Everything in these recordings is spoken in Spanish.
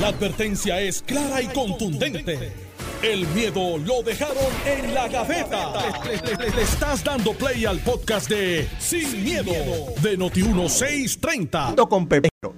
La advertencia es clara y contundente. El miedo lo dejaron en la gaveta. Le, estás dando play al podcast de Sin, miedo, de Noti1630. Con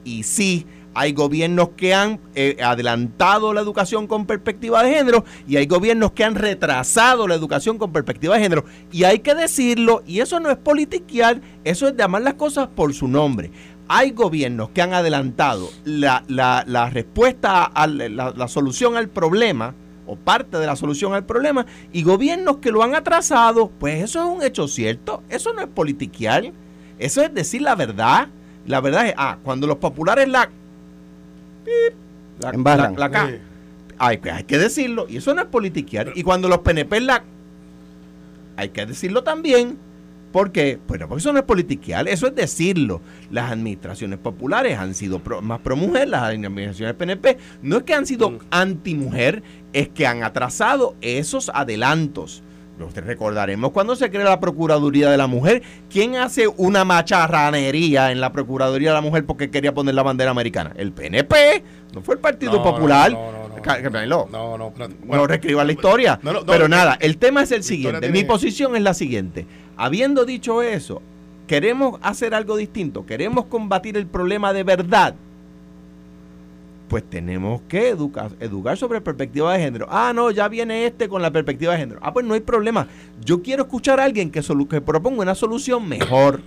y sí, hay gobiernos que han eh, adelantado la educación con perspectiva de género y hay gobiernos que han retrasado la educación con perspectiva de género. Y hay que decirlo, y eso no es politiquear, eso es llamar las cosas por su nombre hay gobiernos que han adelantado la, respuesta a la, solución al problema o parte de la solución al problema y gobiernos que lo han atrasado, pues eso es un hecho cierto, eso no es politiquear, eso es decir la verdad. La verdad es, ah, cuando los populares la... La, la, hay, hay que decirlo, y eso no es politiquear. Y cuando los PNP la... Hay que decirlo también. ¿Por qué? Bueno, porque eso no es politiquear, eso es decirlo. Las administraciones populares han sido más pro mujer, las administraciones PNP no es que han sido mm. anti-mujer, es que han atrasado esos adelantos. Recordaremos cuando se crea la Procuraduría de la Mujer, ¿quién hace una macharranería en la Procuraduría de la Mujer porque quería poner la bandera americana? El PNP, no fue el Partido Popular. No, no, no. No, no, no, reescriba la historia. Pero nada, el tema es el siguiente. Mi posición es la siguiente. Habiendo dicho eso, queremos hacer algo distinto, queremos combatir el problema de verdad, pues tenemos que educar, educar sobre perspectiva de género. Ah, no, ya viene este con la perspectiva de género. Ah, pues no hay problema. Yo quiero escuchar a alguien que, que proponga una solución mejor.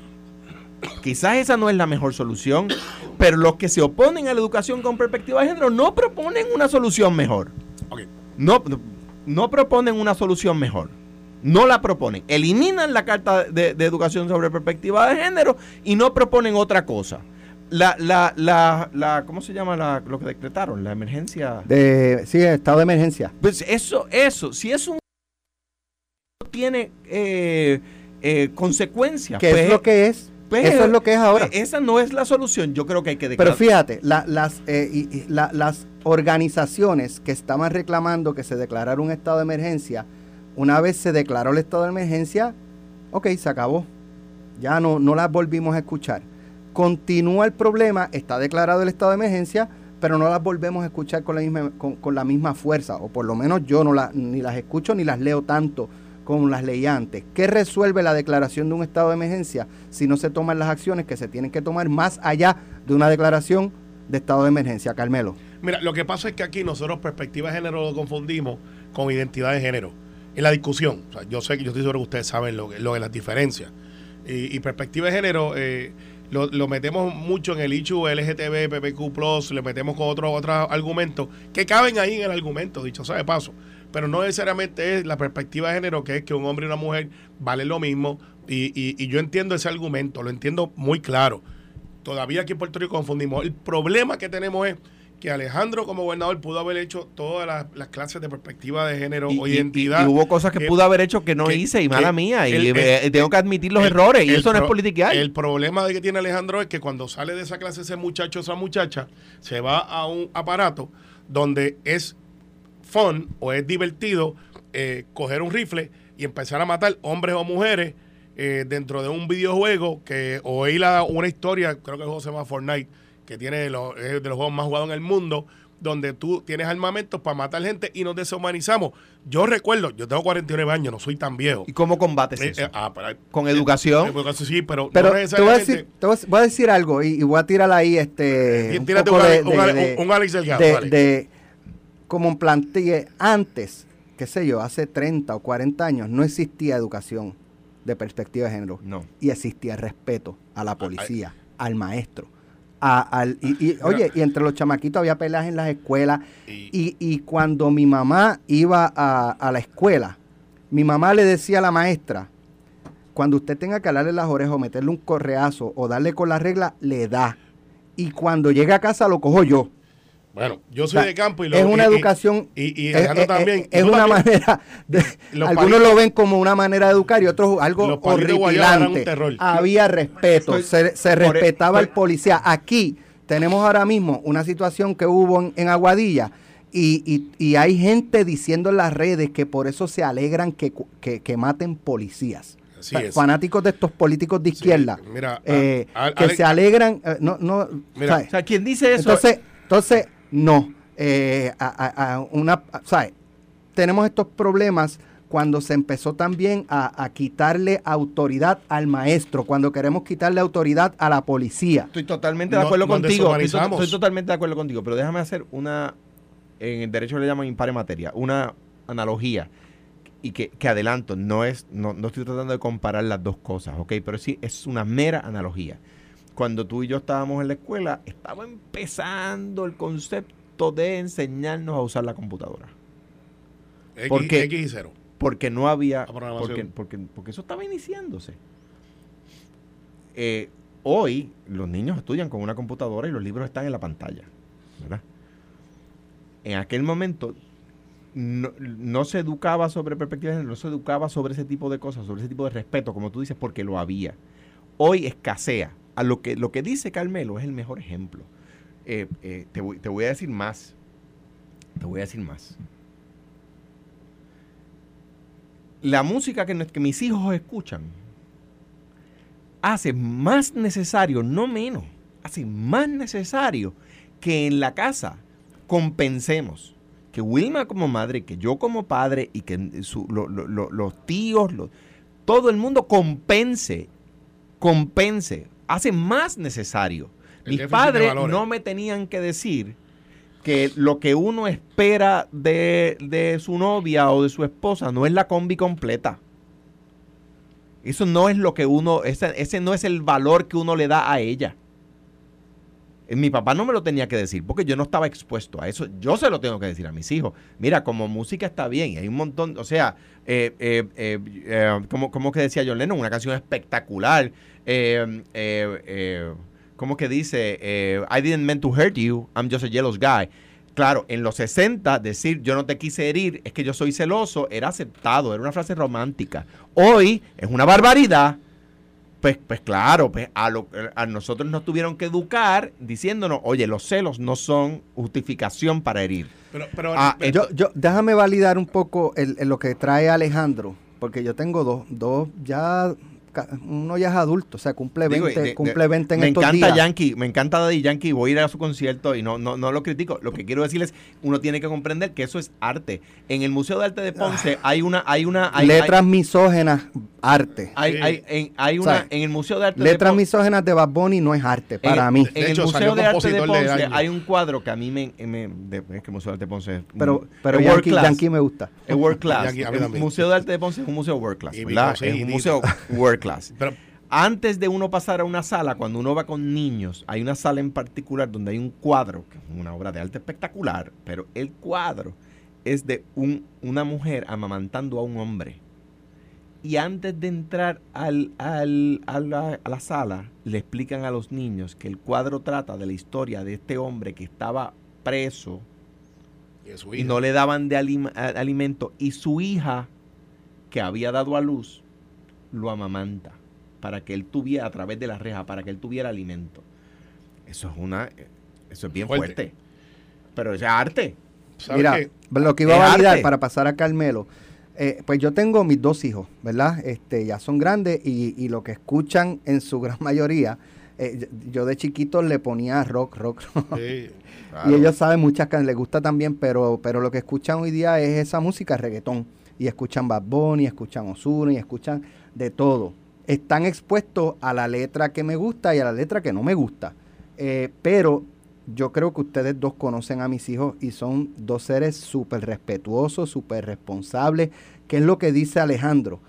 Quizás esa no es la mejor solución, pero los que se oponen a la educación con perspectiva de género no proponen una solución mejor. No, no proponen una solución mejor no la proponen. Eliminan la carta de, educación sobre perspectiva de género y no proponen otra cosa. La, la, la, la ¿cómo se llama la, lo que decretaron? La emergencia. De, sí, estado de emergencia. Pues eso, eso, si es un tiene eh, eh, consecuencias. ¿Qué es pues, lo que es? Eso es lo que es ahora. Pues, esa no es la solución. Yo creo que hay que declarar. Pero fíjate, las, eh, las organizaciones que estaban reclamando que se declarara un estado de emergencia una vez se declaró el estado de emergencia, ok, se acabó. Ya no, no las volvimos a escuchar. Continúa el problema, está declarado el estado de emergencia, pero no las volvemos a escuchar con la misma, con, la misma fuerza, o por lo menos yo no la, ni las escucho ni las leo tanto como las leí antes. ¿Qué resuelve la declaración de un estado de emergencia si no se toman las acciones que se tienen que tomar más allá de una declaración de estado de emergencia? Carmelo. Mira, lo que pasa es que aquí nosotros perspectiva de género lo confundimos con identidad de género en la discusión. yo sé que yo estoy seguro que ustedes saben lo, de las diferencias. Y, perspectiva de género, eh, lo, metemos mucho en el ICHU, LGTB, PPQ, le metemos con otros otros argumentos que caben ahí en el argumento, dicho sea de paso. Pero no necesariamente es la perspectiva de género, que es que un hombre y una mujer valen lo mismo. Y, y yo entiendo ese argumento, lo entiendo muy claro. Todavía aquí en Puerto Rico confundimos. El problema que tenemos es que Alejandro como gobernador pudo haber hecho todas las, clases de perspectiva de género o identidad. Y, hubo cosas que, pudo haber hecho que no hice y mala mía. y tengo que admitir los errores y eso no es politiquear. El problema de que tiene Alejandro es que cuando sale de esa clase ese muchacho o esa muchacha, se va a un aparato donde es fun o es divertido eh, coger un rifle y empezar a matar hombres o mujeres eh, dentro de un videojuego que o oír una historia, creo que el juego se llama Fortnite que tiene los, es de los juegos más jugados en el mundo, donde tú tienes armamentos para matar gente y nos deshumanizamos. Yo recuerdo, yo tengo 49 años, no soy tan viejo. ¿Y cómo combates eh, eso? Eh, ah, ¿Con educación? sí, pero, pero te, voy a decir, te voy a decir algo y, voy a tirar ahí este... un, poco de, un, Alex de, como planteé antes, qué sé yo, hace 30 o 40 años, no existía educación de perspectiva de género. No. Y existía respeto a la policía, al maestro al, y, oye, y entre los chamaquitos había peleas en las escuelas. Y, y cuando mi mamá iba a, a, la escuela, mi mamá le decía a la maestra, cuando usted tenga que darle las orejas o meterle un correazo o darle con la regla, le da. Y cuando llega a casa lo cojo yo. Bueno, yo soy de campo y lo, Es una educación. Y, y, es, también. Es, una manera. algunos lo ven como una manera de educar y otros algo horripilante. Había respeto, se, respetaba el policía. Aquí tenemos ahora mismo una situación que hubo en, Aguadilla. Y, hay gente diciendo en las redes que por eso se alegran que, maten policías. fanáticos de estos políticos de izquierda eh, que se alegran eh, no no o sea, ¿quién dice eso entonces entonces no. eh, a, a- a una. Tenemos estos problemas cuando se empezó también a, a quitarle autoridad al maestro, cuando queremos quitarle autoridad a la policía. Estoy totalmente de acuerdo contigo. Estoy totalmente de acuerdo contigo. Pero déjame hacer una. En el derecho le llaman impare materia. Una analogía. Y que, que adelanto, no es, no, no estoy tratando de comparar las dos cosas, ¿ok? Pero sí es una mera analogía. Cuando tú y yo estábamos en la escuela, estaba empezando el concepto de enseñarnos a usar la computadora. X, ¿Por qué? X y cero. Porque no había. Porque, porque, porque eso estaba iniciándose. Eh, hoy los niños estudian con una computadora y los libros están en la pantalla. ¿verdad? En aquel momento no, no se educaba sobre perspectivas, de género, no se educaba sobre ese tipo de cosas, sobre ese tipo de respeto, como tú dices, porque lo había. Hoy escasea. A lo que, lo que dice Carmelo es el mejor ejemplo. Eh, eh, te, voy, te voy a decir más. Te voy a decir más la música que, que mis hijos escuchan hace más necesario, no menos, hace más necesario que en la casa compensemos. Que Wilma como madre, que yo como padre y que su- lo- lo- lo- los tíos, todo el mundo compense, compense. Hace más necesario. El Mis padres no me tenían que decir que lo que uno espera de, de su novia o de su esposa no es la combi completa. Eso no es lo que uno, ese, ese no es el valor que uno le da a ella. Eh, Mi papá no me lo tenía que decir porque yo no estaba expuesto a eso. Yo se lo tengo que decir a mis hijos. Mira, como música está bien hay un montón, o sea, eh, eh, eh, eh, como, como que decía John Lennon, una canción espectacular. Eh, como que dice, I didn't mean to hurt you, I'm just a jealous guy. Claro, en los 60 decir yo no te quise herir, es que yo soy celoso, era aceptado, era una frase romántica. Hoy es una barbaridad. Pues, pues claro, pues a, lo, a nosotros nos tuvieron que educar diciéndonos, oye, los celos no son justificación para herir. Pero, pero, Ah, pero- Yo, yo, déjame validar un poco el, el- lo que trae Alejandro, porque yo tengo dos, dos ya, uno ya es adulto, o sea, cumple 20, Digo, de- de- cumple 20 en me estos encanta días. Yankee, me encanta Daddy Yankee, voy a ir a su concierto y no, no, no lo critico. Lo que quiero decirles, uno tiene que comprender que eso es arte. En el Museo de Arte de Ponce hay una, hay una, hay, Letras misógenas, arte. hay, Sí. hay- en, hay una, en el Museo de Arte Letras de Ponce. misógenas de Bad Bunny no es arte, para mí. En el Museo de Arte de Ponce hay un cuadro que a mí me... me- de- es que el Museo de Arte de Ponce es Pero, pero world Yankee, class. Yankee me gusta. Es world class. Yankee, el. Museo de Arte de Ponce es un museo world class, Y ¿verdad? mi Es un museo world class. pero- Antes de uno pasar a una sala, cuando uno va con niños, hay una sala en particular donde hay un cuadro, que es una obra de arte espectacular, pero el cuadro es de un- una mujer amamantando a un hombre. Y antes de entrar al- al- a, la, a la sala, le explican a los niños que el cuadro trata de la historia de este hombre que estaba preso y no le daban de alim- alimento y su hija que había dado a luz lo amamanta para que él tuviera a través de la reja para que él tuviera alimento eso es una eso es bien Fuerte. fuerte, pero es arte ¿Sabes Mira, qué? lo que iba a validar arte. para pasar a Carmelo, eh, pues yo tengo mis dos hijos, ¿verdad? Este, ya son grandes y, y lo que escuchan en su gran mayoría, eh, yo de chiquito le ponía rock, rock, rock. Sí. Y ellos saben muchas canciones, les gusta también, pero, pero lo que escuchan hoy día es esa música reggaetón. Y escuchan Bad Bunny, escuchan Ozuna y escuchan de todo. Están expuestos a la letra que me gusta y a la letra que no me gusta. Eh, pero yo creo que ustedes dos conocen a mis hijos y son dos seres súper respetuosos, súper responsables. ¿Qué es lo que dice Alejandro?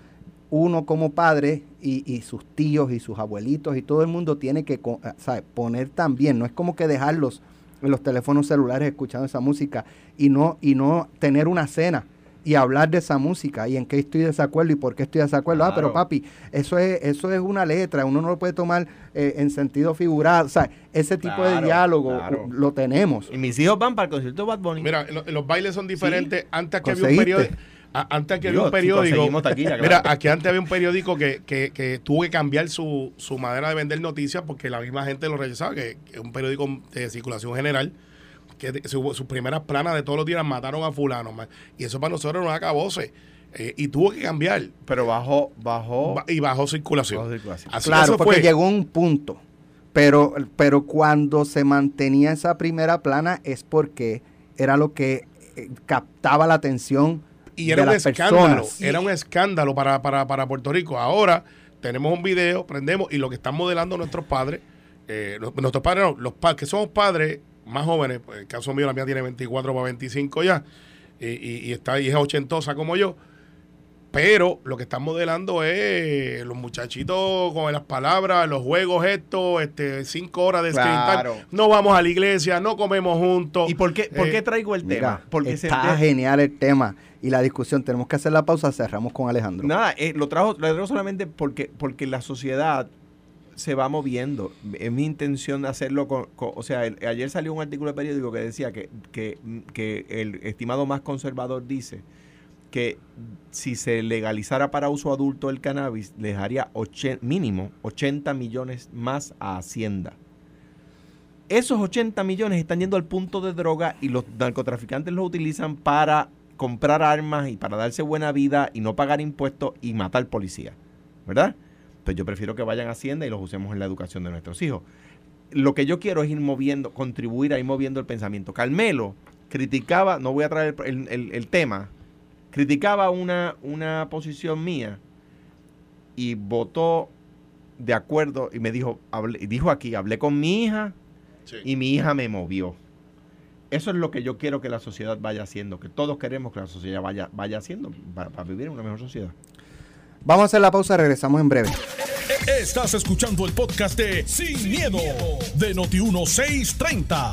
Uno como padre y, y sus tíos y sus abuelitos y todo el mundo tiene que eh, poner también, no es como que dejarlos en los teléfonos celulares escuchando esa música y no, y no tener una cena y hablar de esa música y en qué estoy de desacuerdo y por qué estoy de desacuerdo. Ah, pero Claro. papi, eso es, eso es una letra, uno no lo puede tomar eh, en sentido figurado. O sea, ese tipo de Claro, diálogo claro. lo tenemos. y mis hijos van para el concierto de Bad Bunny Mira, lo- los bailes son diferentes. Antes que había un Conseguiste. periódico. Antes que había un periódico. Mira, claro. aquí antes había un periódico que, que, que tuvo que cambiar su, su manera de vender noticias porque la misma gente lo rechazaba, que, que es un periódico de circulación general, que su- sus primeras planas de todos los días mataron a fulano. Y eso para nosotros no acabóse. Eh, y tuvo que cambiar. pero bajo bajo, Ba- y bajó circulación. Así claro, porque fue. llegó un punto. Pero, pero cuando se mantenía esa primera plana es porque era lo que eh, captaba la atención Y era de un las escándalo, personas. era un escándalo para, para, para Puerto Rico. Ahora tenemos un video, prendemos y lo que están modelando nuestros padres, eh, nuestros padres no, los padres que somos padres más jóvenes, pues, el caso mío, la mía tiene 24 para 25 ya, y, y- y está y es ochentosa como yo. Pero lo que están modelando es los muchachitos con las palabras, los juegos estos, este, cinco horas de screen Claro. time. No vamos a la iglesia, no comemos juntos. ¿Y por qué, por Eh, qué traigo el Mira, tema? Porque está genial el tema y la discusión. Tenemos que hacer la pausa, cerramos con Alejandro. Nada, eh, lo, trajo, lo traigo solamente porque, porque la sociedad se va moviendo. Es mi intención hacerlo con... o sea, ayer salió un artículo de periódico que decía que, que, que el estimado más conservador dice que si se legalizara para uso adulto el cannabis, le ochen- mínimo 80 millones más a Hacienda. Esos 80 millones están yendo al punto de droga y los narcotraficantes los utilizan para comprar armas y para darse buena vida y no pagar impuestos y matar policías. ¿Verdad? Pues yo prefiero que vayan a Hacienda y los usemos en la educación de nuestros hijos. Lo que yo quiero es ir moviendo, contribuir a ir moviendo el pensamiento. Carmelo criticaba, no voy a traer el, el- el- tema, criticaba una, una posición mía y votó de acuerdo y me dijo, hablé- dijo aquí, hablé con mi hija Sí. y mi hija me movió. Eso es lo que yo quiero que la sociedad vaya haciendo, que todos queremos que la sociedad vaya, vaya haciendo para, para vivir en una mejor sociedad. Vamos a hacer la pausa, regresamos en breve. Estás escuchando el podcast de Sin, miedo, de Noti1630.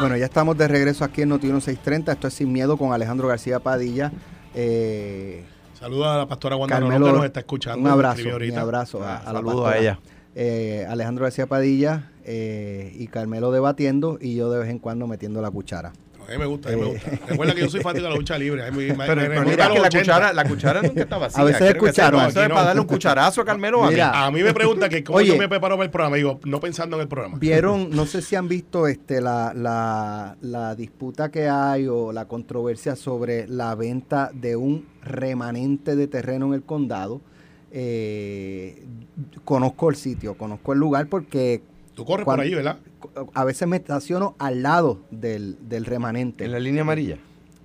Bueno, ya estamos de regreso aquí en Noti 1630. Esto es Sin Miedo con Alejandro García Padilla. Eh, Saluda a la pastora Wanda Carmelo, Rolón, que nos está escuchando. un abrazo, un abrazo a, Ah, a la saludos a ella. Eh, Alejandro García Padilla eh, y Carmelo debatiendo y yo de vez en cuando metiendo la cuchara. A mí me gusta, a mí me gusta. Recuerda que yo soy fanático de la lucha libre. A mí me- me- Pero me el remonta problema a es que la 80. cuchara, la cuchara nunca está vacía. A veces es aquí no. para darle un cucharazo a Carmelo a mí. Mira. A mí me pregunta que cómo Oye. yo me preparo para el programa. Digo, no pensando en el programa. Vieron, no sé si han visto este la, la, la disputa que hay o la controversia sobre la venta de un remanente de terreno en el condado. Eh, conozco el sitio, conozco el lugar porque Tú corres Cuando- por ahí, ¿verdad? A veces me estaciono al lado del, del remanente. En la línea amarilla.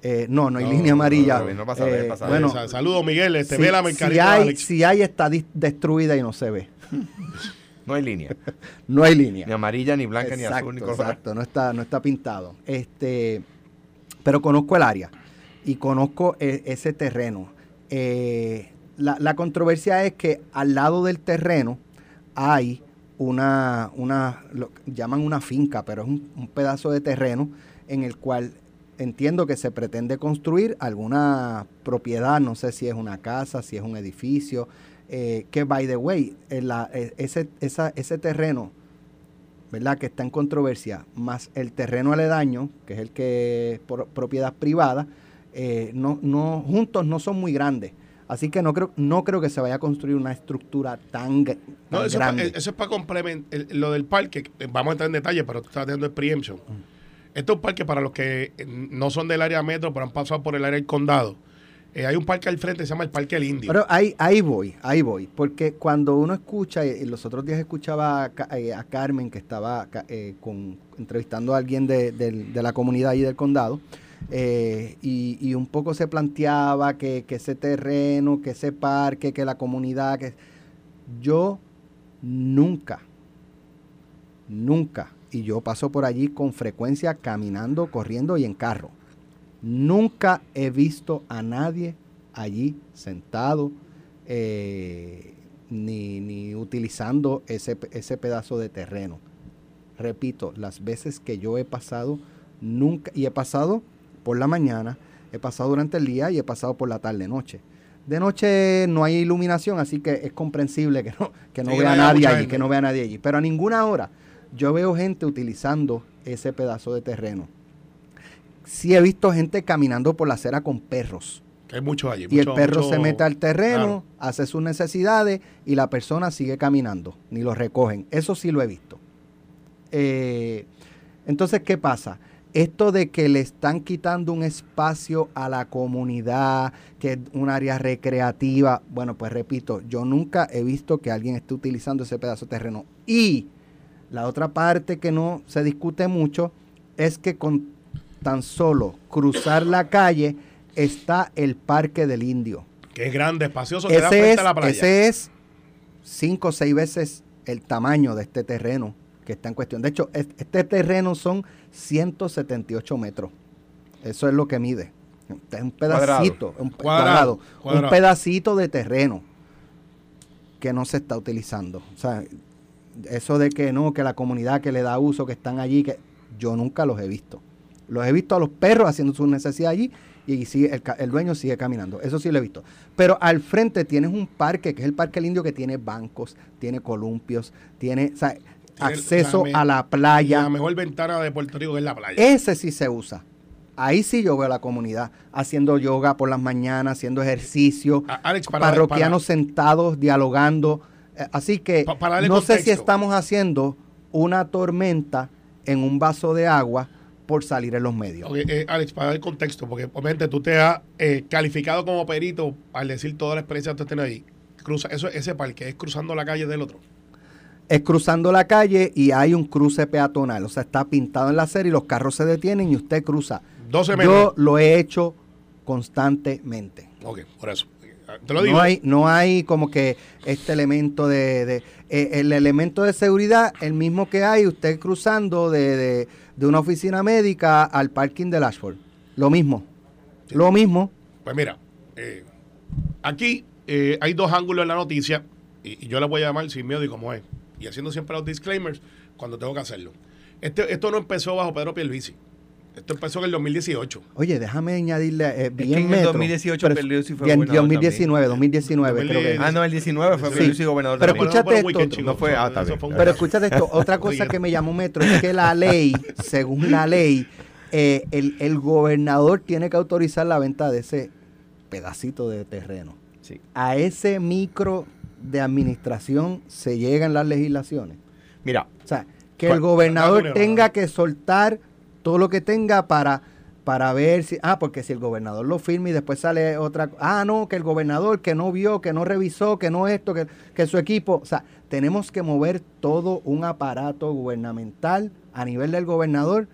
Eh, no, no hay No, línea amarilla. no, no pasa, deje pasar. bueno, Sa- Saludos, Miguel. Este, si, ve la si mercadería, hay, si hay, está destruida y no se ve. No hay línea. No hay línea. Ni amarilla, ni blanca, ni azul, ni Exacto, color. exacto, no está, no está pintado. Este, pero conozco el área y conozco e- ese terreno. Eh, la, la controversia es que al lado del terreno hay una, una lo llaman una finca, pero es un, pedazo de terreno en el cual entiendo que se pretende construir alguna propiedad, no sé si es una casa, si es un edificio, eh, que by the way, en la- eh, ese, esa- ese terreno ¿verdad? Que está en controversia, más el terreno aledaño, que es el que por propiedad privada, eh, no, no, juntos no son muy grandes. Así que no creo, no creo que se vaya a construir una estructura tan, gr- No, tan eso, es grande. pa- eso es para complementar lo del parque. eh, Vamos a entrar en detalle, pero tú estás teniendo el preemption. Esto es un parque para los que eh, no son del área metro, pero han pasado por el área del condado. Eh, hay un parque al frente que se llama el Parque El Indio. Pero ahí, ahí voy, ahí voy. Porque cuando uno escucha, y los otros días escuchaba a, eh, a Carmen, que estaba eh, con, entrevistando a alguien de, del- de la comunidad y del condado, eh, y, un poco se planteaba que, ese terreno, que ese parque, que la comunidad, que yo nunca, nunca, y yo paso por allí con frecuencia caminando, corriendo y en carro. Nunca he visto a nadie allí sentado eh, ni, ni utilizando ese, ese pedazo de terreno. Repito, las veces que yo he pasado, nunca, y he pasado por la mañana, he pasado durante el día y he pasado por la tarde, noche. De noche no hay iluminación, así que es comprensible que no, que no Sí, vea a nadie allí, gente. que no vea a nadie allí. Pero a ninguna hora yo veo gente utilizando ese pedazo de terreno. Sí he visto gente caminando por la acera con perros. que hay muchos allí. Y el perro mucho- se mete al terreno, Claro. hace sus necesidades y la persona sigue caminando, ni lo recogen. Eso sí lo he visto. Eh, entonces, ¿qué pasa? Esto de que le están quitando un espacio a la comunidad, que es un área recreativa, bueno, pues repito, yo nunca he visto que alguien esté utilizando ese pedazo de terreno. Y la otra parte que no se discute mucho es que con tan solo cruzar la calle está el Parque del Indio. Que es grande, espacioso, que da frente es, a la playa. ese es cinco o seis veces el tamaño de este terreno que está en cuestión. De hecho, es- este terreno son 178 metros. Eso es lo que mide. Es un pedacito, un Cuadrado, un pedacito de terreno que no se está utilizando. O sea, eso de que no, que la comunidad que le da uso, que están allí, que yo nunca los he visto. Los he visto a los perros haciendo su necesidad allí y sigue, el, dueño sigue caminando. Eso sí lo he visto. Pero al frente tienes un parque, que es el Parque Indio, que tiene bancos, tiene columpios, tiene o sea, acceso la a la playa. La mejor ventana de Puerto Rico es la playa. Ese sí se usa. Ahí sí yo veo a la comunidad haciendo yoga por las mañanas, haciendo ejercicio, Alex, para- parroquianos sentados, dialogando. Eh, Así que para no sé si estamos haciendo una tormenta en un vaso de agua por salir en los medios. Eh, Alex, para dar contexto, porque obviamente tú te has eh, calificado como perito al decir toda la experiencia que tú tienes ahí. Cruza, eso, ese parque es cruzando la calle del otro. Es cruzando la calle y hay un cruce peatonal. O sea, está pintado en la serie y los carros se detienen y usted cruza. 12 Yo metros. lo he hecho constantemente. Ok, por eso. Te lo digo. No hay, no hay como que este elemento de, de- eh, el elemento de seguridad, el mismo que hay usted cruzando de, de- de una oficina médica al parking del Ashford. Lo mismo. Sí. Lo mismo. Pues mira, eh, aquí eh, hay dos ángulos en la noticia y, y yo la voy a llamar sin miedo y como es. Y haciendo siempre los disclaimers cuando tengo que hacerlo. Este, esto no empezó bajo Pedro Pierluisi. Esto empezó en el 2018. Oye, déjame añadirle eh, bien que en el metro. 2018 Pero- Pierluisi fue bien, gobernador 2019, 2019 creo que. Ah, no, el 19 fue Sí. Pierluisi gobernador Pero también. escúchate esto, weekend. No fue- ah, está bien. fue Pero escúchate esto, otra cosa que me llamó metro es que la ley, según la ley, eh, el, el gobernador tiene que autorizar la venta de ese pedacito de terreno. Sí. A ese micro de administración se llega en las legislaciones. Mira, O sea, que ¿Cuál? el gobernador tenga que soltar todo lo que tenga para, para ver si, ah, porque si el gobernador lo firma y después sale otra, ah, no, que el gobernador que no vio, que no revisó, que no esto, que, que su equipo, o sea, tenemos que mover todo un aparato gubernamental a nivel del gobernador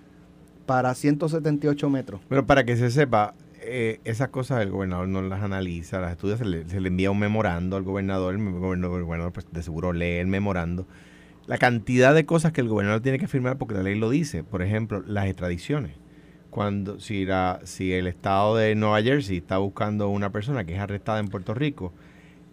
para 178 metros. Pero para que se sepa, eh, esas cosas el gobernador no las analiza, las estudia, se le, se le envía un memorando al gobernador, el gobernador, el gobernador, pues, de seguro lee el memorando. La cantidad de cosas que el gobernador tiene que firmar porque la ley lo dice, por ejemplo, las extradiciones. Cuando si la, si el estado de Nueva Jersey está buscando una persona que es arrestada en Puerto Rico,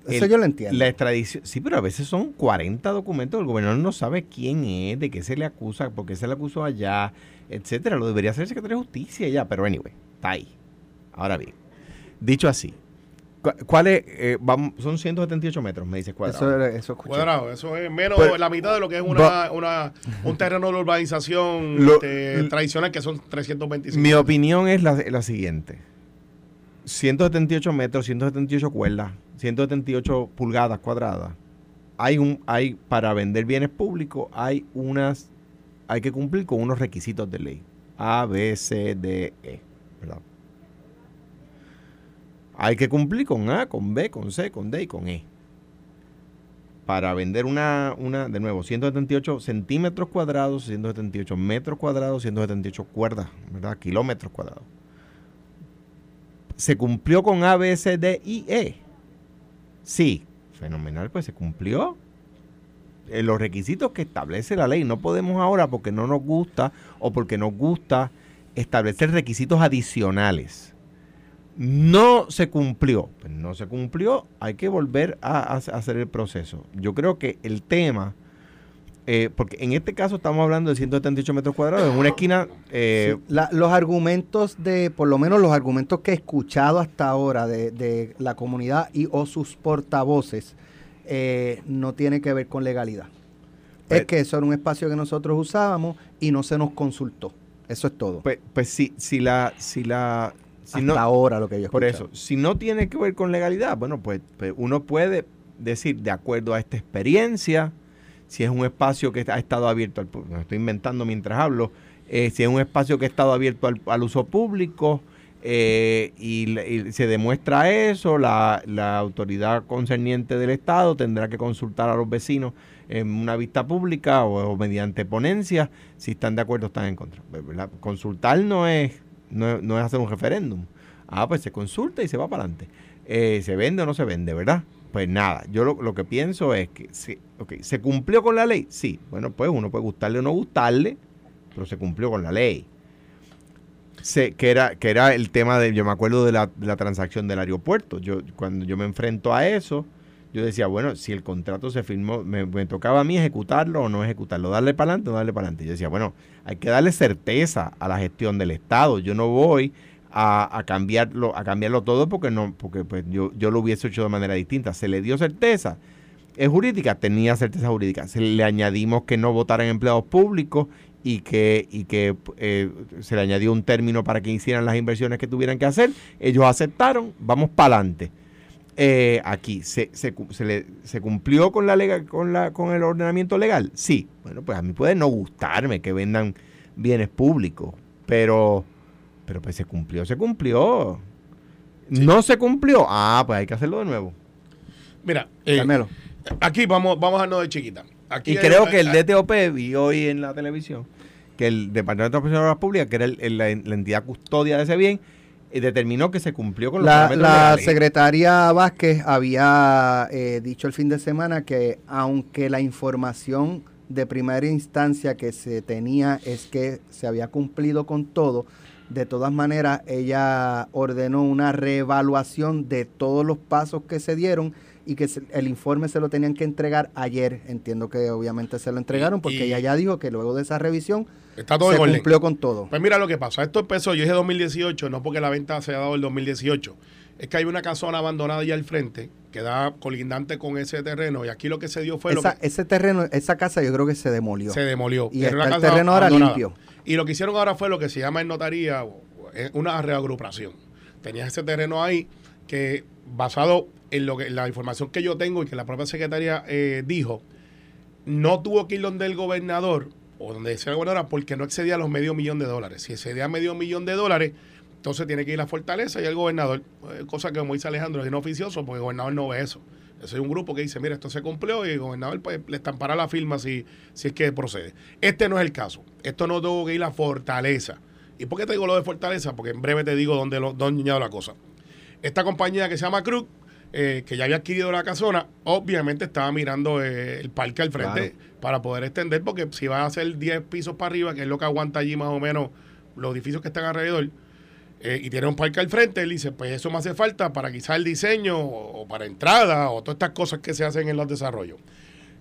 Eso yo lo entiendo. la extradición, sí, pero a veces son 40 documentos, el gobernador no sabe quién es, de qué se le acusa, por qué se le acusó allá, etcétera. Lo debería hacer el secretario de Justicia ya, pero anyway, está ahí. Ahora bien, dicho así, cu- ¿cuál es? eh, vamos, son 178 metros, me dice cuadrado. Eso, eso. Cuadrado, eso es menos Pues- la mitad de lo que es una, una, un terreno de urbanización Lo- este, tradicional que son 325. Mi opinión es la, la siguiente. 178 metros, 178 cuerdas, 178 pulgadas cuadradas. Hay un, hay, para vender bienes públicos, hay unas, hay que cumplir con unos requisitos de ley. A, B, C, D, E. ¿verdad? Hay que cumplir con A, con B, con C, con D y con E. Para vender una, una, de nuevo, 178 centímetros cuadrados, 178 metros cuadrados, 178 cuerdas, ¿verdad? Kilómetros cuadrados. ¿Se cumplió con A, B, C, D y E? Sí, fenomenal, pues se cumplió. Eh, los requisitos que establece la ley. No podemos ahora, porque no nos gusta o porque nos gusta, establecer requisitos adicionales. No se cumplió. Pues no se cumplió, hay que volver a, a hacer el proceso. Yo creo que el tema, eh, porque en este caso estamos hablando de 178 metros cuadrados, en una esquina... eh, Sí, la- los argumentos de, por lo menos los argumentos que he escuchado hasta ahora de, de la comunidad y o sus portavoces, eh, no tiene que ver con legalidad. Pues- es que eso era un espacio que nosotros usábamos y no se nos consultó. Eso es todo. Pues, pues si, si la... Si la si hasta no, ahora lo que yo Por escuchado. eso, si no tiene que ver con legalidad, bueno, pues, pues uno puede decir, de acuerdo a esta experiencia, si es un espacio que ha estado abierto al público, me estoy inventando mientras hablo, eh, si es un espacio que ha estado abierto al, al uso público eh, y, se demuestra eso, la, la autoridad concerniente del Estado tendrá que consultar a los vecinos en una vista pública o, o mediante ponencia, si están de acuerdo o están en contra. ¿verdad? Consultar no es no, no es hacer un referéndum. Ah, pues se consulta y se va para adelante. Eh, ¿Se vende o no se vende, verdad? Pues nada, yo lo, lo que pienso es que sí, okay, ¿se cumplió con la ley? Sí, bueno, pues uno puede gustarle o no gustarle, pero se cumplió con la ley. Se, que, era, que era el tema de, yo me acuerdo de la, de la transacción del aeropuerto. Yo, cuando yo me enfrento a eso, yo decía, bueno, si el contrato se firmó, me, tocaba a mí ejecutarlo o no ejecutarlo, darle para adelante o no darle para adelante. Yo decía, bueno, hay que darle certeza a la gestión del Estado. Yo no voy a, a cambiarlo, a cambiarlo todo porque no, porque pues yo, yo lo hubiese hecho de manera distinta. Se le dio certeza. Es jurídica, tenía certeza jurídica. Se le añadimos que no votaran empleados públicos y que, y que eh, se le añadió un término para que hicieran las inversiones que tuvieran que hacer. Ellos aceptaron, vamos para adelante. Eh, aquí, ¿se, se, se, le, ¿se cumplió con, la legal, con, la, con el ordenamiento legal? Sí. Bueno, pues a mí puede no gustarme que vendan bienes públicos, pero, pero pues se cumplió, se cumplió. No se cumplió, ah, pues hay que hacerlo de nuevo. Mira, eh, Carmelo. aquí vamos, vamos a darnos de chiquita. Aquí Y hay- creo que el DTOP vi hoy en la televisión que el Departamento de Obras Públicas, que era el- el- la, la entidad custodia de ese bien, determinó que se cumplió con los La, parámetros la legales. secretaria Vázquez había eh, dicho el fin de semana que aunque la información de primera instancia que se tenía es que se había cumplido con todo, de todas maneras ella ordenó una reevaluación de todos los pasos que se dieron y que el informe se lo tenían que entregar ayer. Entiendo que obviamente se lo entregaron porque y- ella ya dijo que luego de esa revisión Está todo se cumplió con todo. Pues mira lo que pasa. Esto empezó, yo dije 2018, no porque la venta se ha dado el 2018. Es que hay una casona abandonada allá al frente que da colindante con ese terreno y aquí lo que se dio fue Esa- lo que ese terreno, esa casa yo creo que se demolió. se demolió. Y está el terreno ahora limpio. Y lo que hicieron ahora fue lo que se llama en notaría eh, una reagrupación. Tenías ese terreno ahí que basado en lo que la información que yo tengo y que la propia secretaria eh, dijo, no tuvo que ir donde el gobernador o donde decía la gobernadora porque no excedía los medio millón de dólares. Si excedía medio millón de dólares, entonces tiene que ir a Fortaleza y al gobernador, eh, cosa que como dice Alejandro es inoficioso porque el gobernador no ve eso. Eso es un grupo que dice, mira, esto se cumplió y el gobernador pues, le estampará la firma si, si es que procede. Este no es el caso. Esto no tuvo que ir a Fortaleza. ¿Y por qué te digo lo de Fortaleza? Porque en breve te digo dónde, lo, dónde la cosa. Esta compañía que se llama Cruz, eh, que ya había adquirido la casona, obviamente estaba mirando eh, el parque al frente para poder extender, porque si va a hacer 10 pisos para arriba, que es lo que aguanta allí más o menos los edificios que están alrededor, eh, y tiene un parque al frente, él dice, pues eso me hace falta para quizá el diseño o, para entrada o todas estas cosas que se hacen en los desarrollos.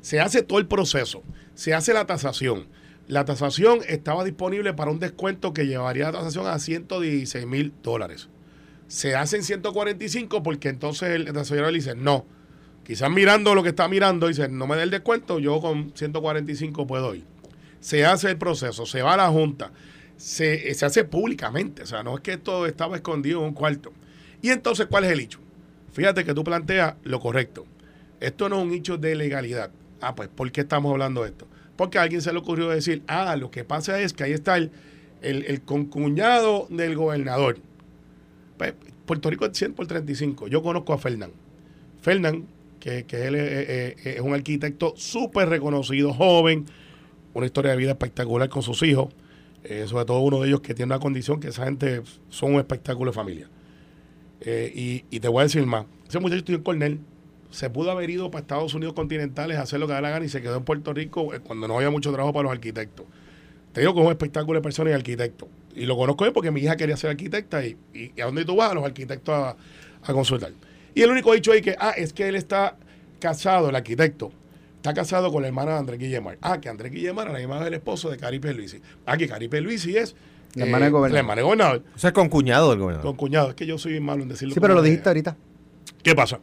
Se hace todo el proceso, se hace la tasación. La tasación estaba disponible para un descuento que llevaría la tasación a 116 mil dólares. Se hacen 145 porque entonces el desarrollador le dice, no, quizás mirando lo que está mirando, dice, no me dé el descuento, yo con 145 puedo ir. Se hace el proceso, se va a la Junta, se, se hace públicamente, o sea, no es que esto estaba escondido en un cuarto. Y entonces, ¿cuál es el hecho? Fíjate que tú planteas lo correcto. Esto no es un hecho de legalidad. Ah, pues, ¿por qué estamos hablando de esto? Porque a alguien se le ocurrió decir, ah, lo que pasa es que ahí está el, el, el concuñado del gobernador. Pues, Puerto Rico es 100 por 35. Yo conozco a Fernán. Fernán, que, que él es, eh, eh, es un arquitecto súper reconocido, joven, una historia de vida espectacular con sus hijos, eh, sobre todo uno de ellos que tiene una condición que esa gente son un espectáculo de familia. Eh, y, y te voy a decir más, ese muchacho estudió en Cornell, se pudo haber ido para Estados Unidos continentales a hacer lo que da la gana y se quedó en Puerto Rico eh, cuando no había mucho trabajo para los arquitectos. Te digo que es un espectáculo de persona y arquitecto. Y lo conozco yo porque mi hija quería ser arquitecta y, y, y a dónde tú vas, a los arquitectos a, a consultar. Y el único dicho ahí que, ah, es que él está casado, el arquitecto, está casado con la hermana de Andrés Guillemar. Ah, que Andrés Guillemar es la hermana del esposo de Caripe Luisi. Ah, que Caripe Luisi es La hermana del gobernador. La hermana del gobernador. O sea, con cuñado del gobernador. Con cuñado. Es que yo soy malo en decirlo. Sí, pero lo dijiste ahorita. ¿Qué pasa?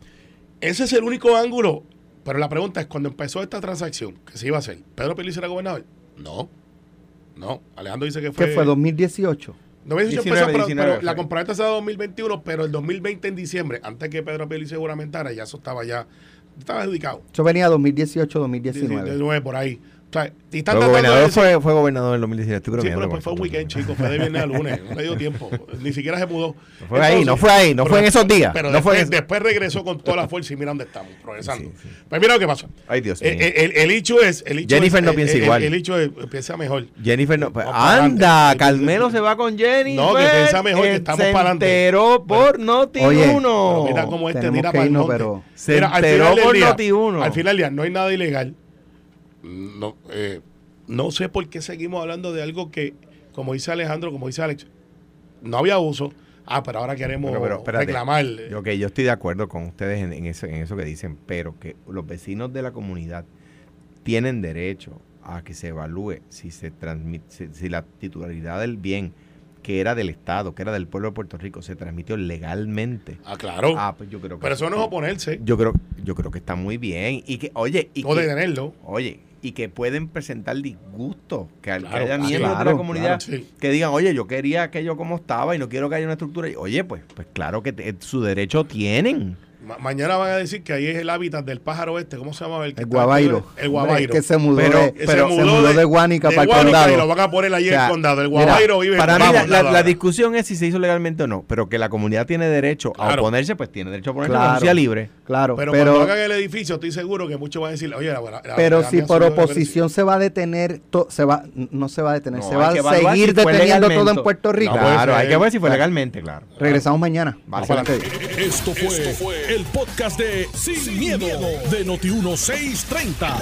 Ese es el único ángulo. Pero la pregunta es, cuando empezó esta transacción, ¿qué se iba a hacer? ¿Pedro Pelici era gobernador? No. No. Alejandro dice que fue... ¿Qué fue? ¿2018? 2018 19, empezó, pero, 19 pero la compraventa se da 2021, pero el 2020 en diciembre, antes que Pedro Pelici juramentara, ya eso estaba ya... Estaba adjudicado. Eso venía 2018, 2019. 19 por ahí. O sea, y Pero de gobernador decir- fue, fue gobernador en el 2019. Estoy Sí, pero pues fue un weekend, chico. Fue de viernes a lunes. No le dio tiempo. Ni siquiera se mudó. No fue ahí, no fue ahí, no pero fue en esos días, Pero no después, fue en después regresó con toda la fuerza y mira dónde estamos, progresando. Pues mira lo que pasa. Ay, Dios Eh, mío. eh, El, el hecho es. El hecho Jennifer es- no eh, piensa el- igual. El, hecho es. Piensa mejor. Jennifer no. pues, anda. Carmelo se va con Jennifer. No, que piensa mejor que estamos se para adelante. enteró por Noti Oye, uno. Pero mira cómo este tira para el Se enteró por día- Noti1. Al final día no hay nada ilegal. No, eh, no sé por qué seguimos hablando de algo que, como dice Alejandro, como dice Alex, no había uso. Ah, pero ahora queremos Pero, pero, espérate. reclamar. Yo, que yo estoy de acuerdo con ustedes en, en eso, en eso que dicen, pero que los vecinos de la comunidad tienen derecho a que se evalúe si se transmite, si, si la titularidad del bien que era del Estado, que era del pueblo de Puerto Rico, se transmitió legalmente. Ah, claro. Ah, pues yo creo que pero eso no es oponerse. yo creo, yo creo que está muy bien y que, oye, y o que, detenerlo. Oye, y que pueden presentar disgusto, que, al- que Claro, haya miembros de claro, la comunidad claro, sí. que digan, oye, yo quería aquello como estaba y no quiero que haya una estructura. Y, oye, pues, pues claro que te- su derecho tienen. Ma- mañana van a decir que ahí es el hábitat del pájaro este. ¿Cómo se llama? El, que El guabairo. El guabairo. Que se mudó, Pero- de, pero- se mudó de Guánica de para el Guánica condado. Y lo van a poner allí O sea, el condado. El mira, guabairo vive Para en mí, el la, la- la discusión es si se hizo legalmente o no, pero que la comunidad tiene derecho a oponerse, pues tiene derecho a oponerse Claro. sea libre. Claro, Pero, pero, cuando hagan el edificio, estoy seguro que muchos van a decir, oye, la, la- la- pero la si por oposición se va a detener, to- se va, no se va a detener, No, se va a seguir si deteniendo todo en Puerto Rico. Claro, hay que ver si fue legalmente, claro. Regresamos mañana. Esto fue, el podcast de Sin, miedo, de Noti1630.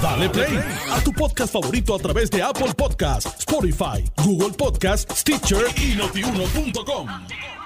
Dale play a tu podcast favorito a través de Apple Podcasts, Spotify, Google Podcasts, Stitcher y notiuno.com.